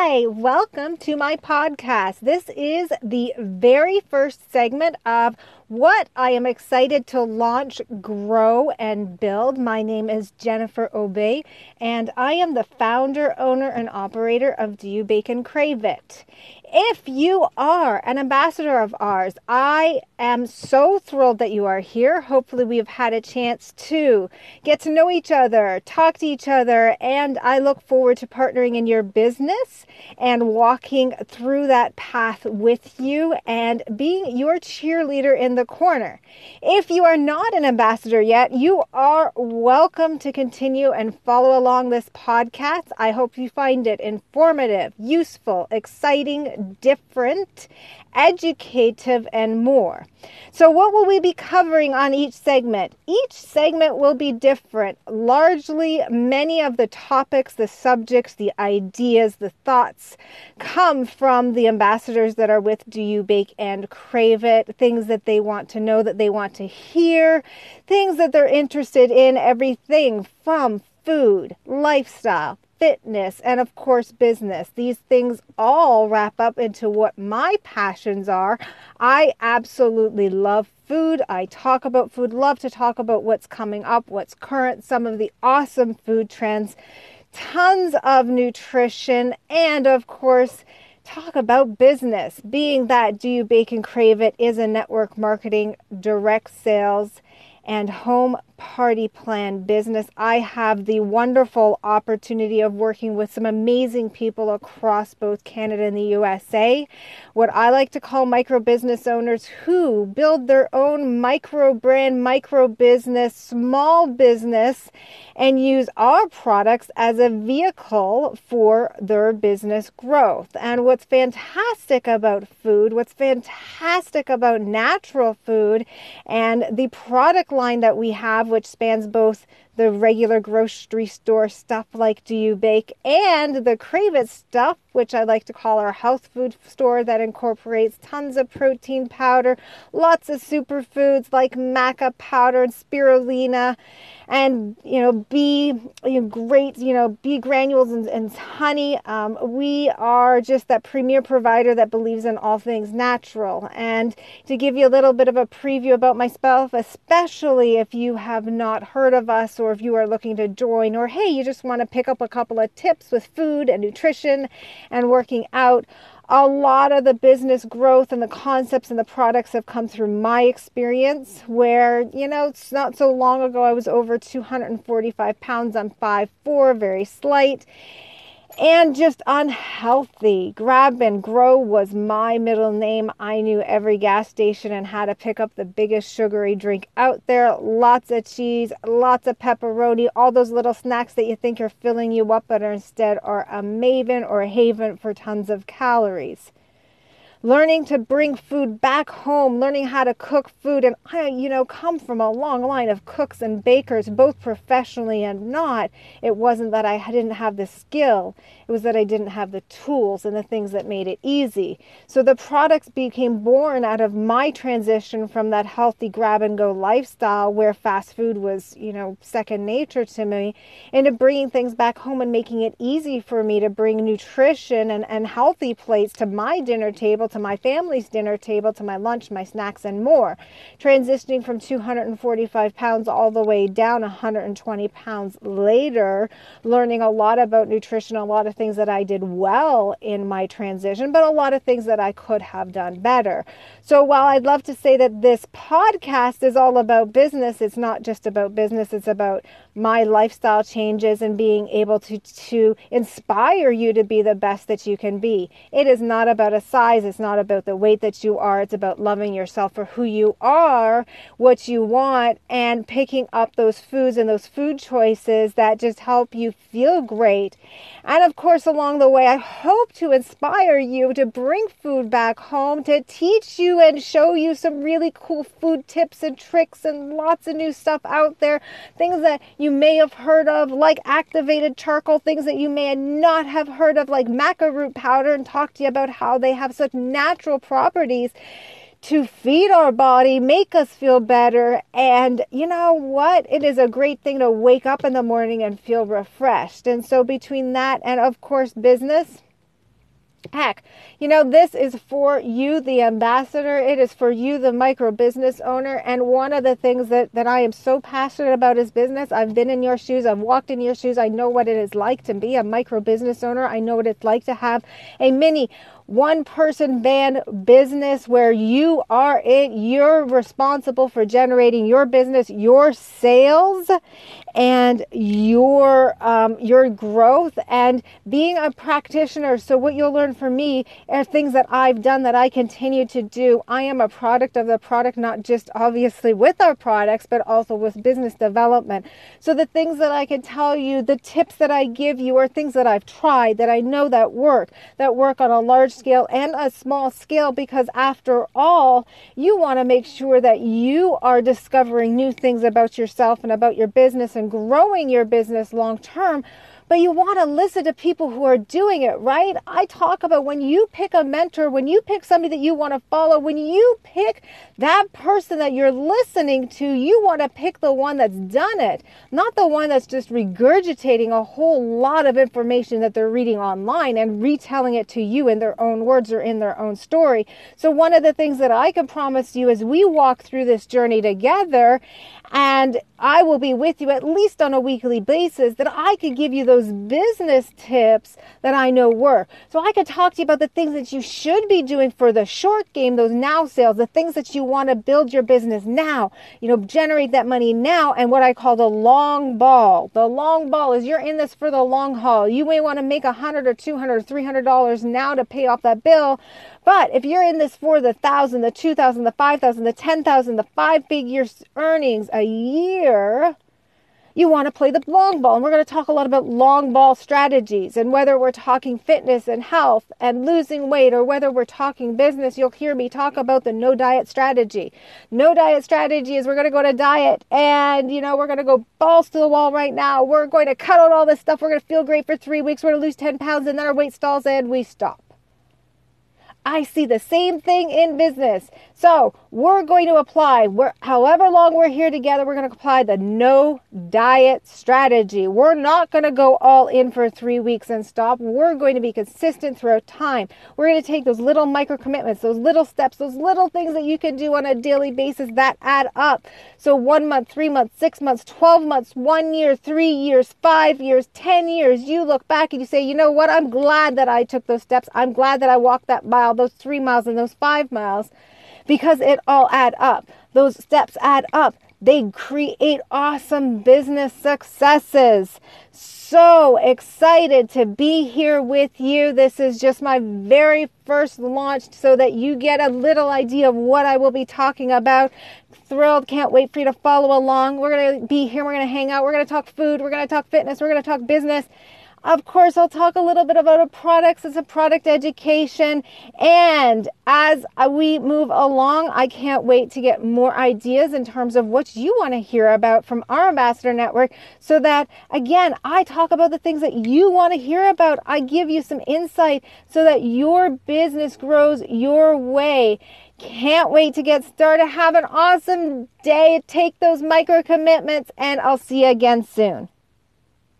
Hi, welcome to my podcast. This is the very first segment of what I am excited to launch, grow, and build. My name is Jennifer Obey, and I am the founder, owner, and operator of Do You Bake and Crave It. If you are an ambassador of ours, I am so thrilled that you are here. Hopefully, we have had a chance to get to know each other, talk to each other, and I look forward to partnering in your business and walking through that path with you and being your cheerleader in the corner. If you are not an ambassador yet, you are welcome to continue and follow along this podcast. I hope you find it informative, useful, exciting, different, educative, and more. So, what will we be covering on each segment? Each segment will be different. Largely, many of the topics, the subjects, the ideas, the thoughts come from the ambassadors that are with Do You Bake and Crave It, things that they want to know, that they want to hear, things that they're interested in, everything from food, lifestyle, fitness, and of course, business. These things all wrap up into what my passions are. I absolutely love food. I talk about food, love to talk about what's coming up, what's current, some of the awesome food trends, tons of nutrition, and of course, talk about business. Being that Do You Bake and Crave It is a network marketing, direct sales, and home party plan business. I have the wonderful opportunity of working with some amazing people across both Canada and the USA. What I like to call micro business owners who build their own micro brand, micro business, small business, and use our products as a vehicle for their business growth. And what's fantastic about food, what's fantastic about natural food, and the product line that we have which spans both the regular grocery store stuff like Do You Bake and the Crave It stuff, which I like to call our health food store that incorporates tons of protein powder, lots of superfoods like maca powder and spirulina, and you know bee you know, great you know bee granules and, and honey. Um, we are just that premier provider that believes in all things natural. And to give you a little bit of a preview about myself, especially if you have not heard of us or or if you are looking to join, or hey, you just want to pick up a couple of tips with food and nutrition and working out. A lot of the business growth and the concepts and the products have come through my experience, where, you know, it's not so long ago I was over 245 pounds. I'm 5'4, very slight and just unhealthy. Grab and Grow was my middle name. I knew every gas station and how to pick up the biggest sugary drink out there. Lots of cheese, lots of pepperoni, all those little snacks that you think are filling you up, but are instead are a maven or a haven for tons of calories learning to bring food back home, learning how to cook food. And I, you know, come from a long line of cooks and bakers, both professionally and not. It wasn't that I didn't have the skill, it was that I didn't have the tools and the things that made it easy. So the products became born out of my transition from that healthy grab and go lifestyle where fast food was, you know, second nature to me, into bringing things back home and making it easy for me to bring nutrition and, and healthy plates to my dinner table to my family's dinner table, to my lunch, my snacks, and more. Transitioning from 245 pounds all the way down 120 pounds later, learning a lot about nutrition, a lot of things that I did well in my transition, but a lot of things that I could have done better. So while I'd love to say that this podcast is all about business, it's not just about business, it's about my lifestyle changes and being able to, to inspire you to be the best that you can be. It is not about a size, it's not about the weight that you are, it's about loving yourself for who you are, what you want, and picking up those foods and those food choices that just help you feel great. And of course, along the way, I hope to inspire you to bring food back home, to teach you and show you some really cool food tips and tricks and lots of new stuff out there, things that you you may have heard of, like activated charcoal, things that you may not have heard of, like maca root powder, and talk to you about how they have such natural properties to feed our body, make us feel better. And you know what? It is a great thing to wake up in the morning and feel refreshed. And so, between that and, of course, business, Heck, you know, this is for you, the ambassador. It is for you, the micro business owner. And one of the things that, that I am so passionate about is business. I've been in your shoes, I've walked in your shoes. I know what it is like to be a micro business owner. I know what it's like to have a mini one person van business where you are it you're responsible for generating your business your sales and your um, your growth and being a practitioner. So what you'll learn from me are things that i've done that i continue to do. I am a product of the product not just obviously with our products but also with business development. So the things that i can tell you the tips that i give you are things that i've tried that i know that work that work on a large scale and a small scale because, after all, you want to make sure that you are discovering new things about yourself and about your business and growing your business long term but you want to listen to people who are doing it, right? I talk about when you pick a mentor, when you pick somebody that you want to follow, when you pick that person that you're listening to, you want to pick the one that's done it, not the one that's just regurgitating a whole lot of information that they're reading online and retelling it to you in their own words or in their own story. So, one of the things that I can promise you as we walk through this journey together, and I will be with you at least on a weekly basis, that I could give you those business tips that I know work. So I could talk to you about the things that you should be doing for the short game, those now sales, the things that you want to build your business now, you know, generate that money now, and what I call the long ball. The long ball is you're in this for the long haul. You may want to make a hundred or two hundred or three hundred dollars now to pay off that bill. But if you're in this for the thousand, the two thousand, the five thousand, the ten thousand, the five figures earnings a year, you want to play the long ball. And we're going to talk a lot about long ball strategies and whether we're talking fitness and health and losing weight or whether we're talking business, you'll hear me talk about the no diet strategy. No diet strategy is we're going to go to diet and, you know, we're going to go balls to the wall right now. We're going to cut out all this stuff. We're going to feel great for three weeks. We're going to lose 10 pounds and then our weight stalls and we stop. I see the same thing in business. So we're going to apply, we're, however long we're here together, we're going to apply the no diet strategy. We're not going to go all in for three weeks and stop. We're going to be consistent throughout time. We're going to take those little micro commitments, those little steps, those little things that you can do on a daily basis that add up. So one month, three months, six months, 12 months, one year, three years, five years, 10 years, you look back and you say, you know what? I'm glad that I took those steps. I'm glad that I walked that mile those three miles and those five miles because it all add up. Those steps add up. They create awesome business successes. So excited to be here with you. This is just my very first launch so that you get a little idea of what I will be talking about. Thrilled, can't wait for you to follow along. We're going to be here, we're going to hang out, we're going to talk food, we're going to talk fitness, we're going to talk business. Of course, I'll talk a little bit about a products as a product education. And as we move along, I can't wait to get more ideas in terms of what you want to hear about from our ambassador network so that, again, I talk about the things that you want to hear about. I give you some insight so that your business grows your way. Can't wait to get started. Have an awesome day. Take those micro commitments, and I'll see you again soon.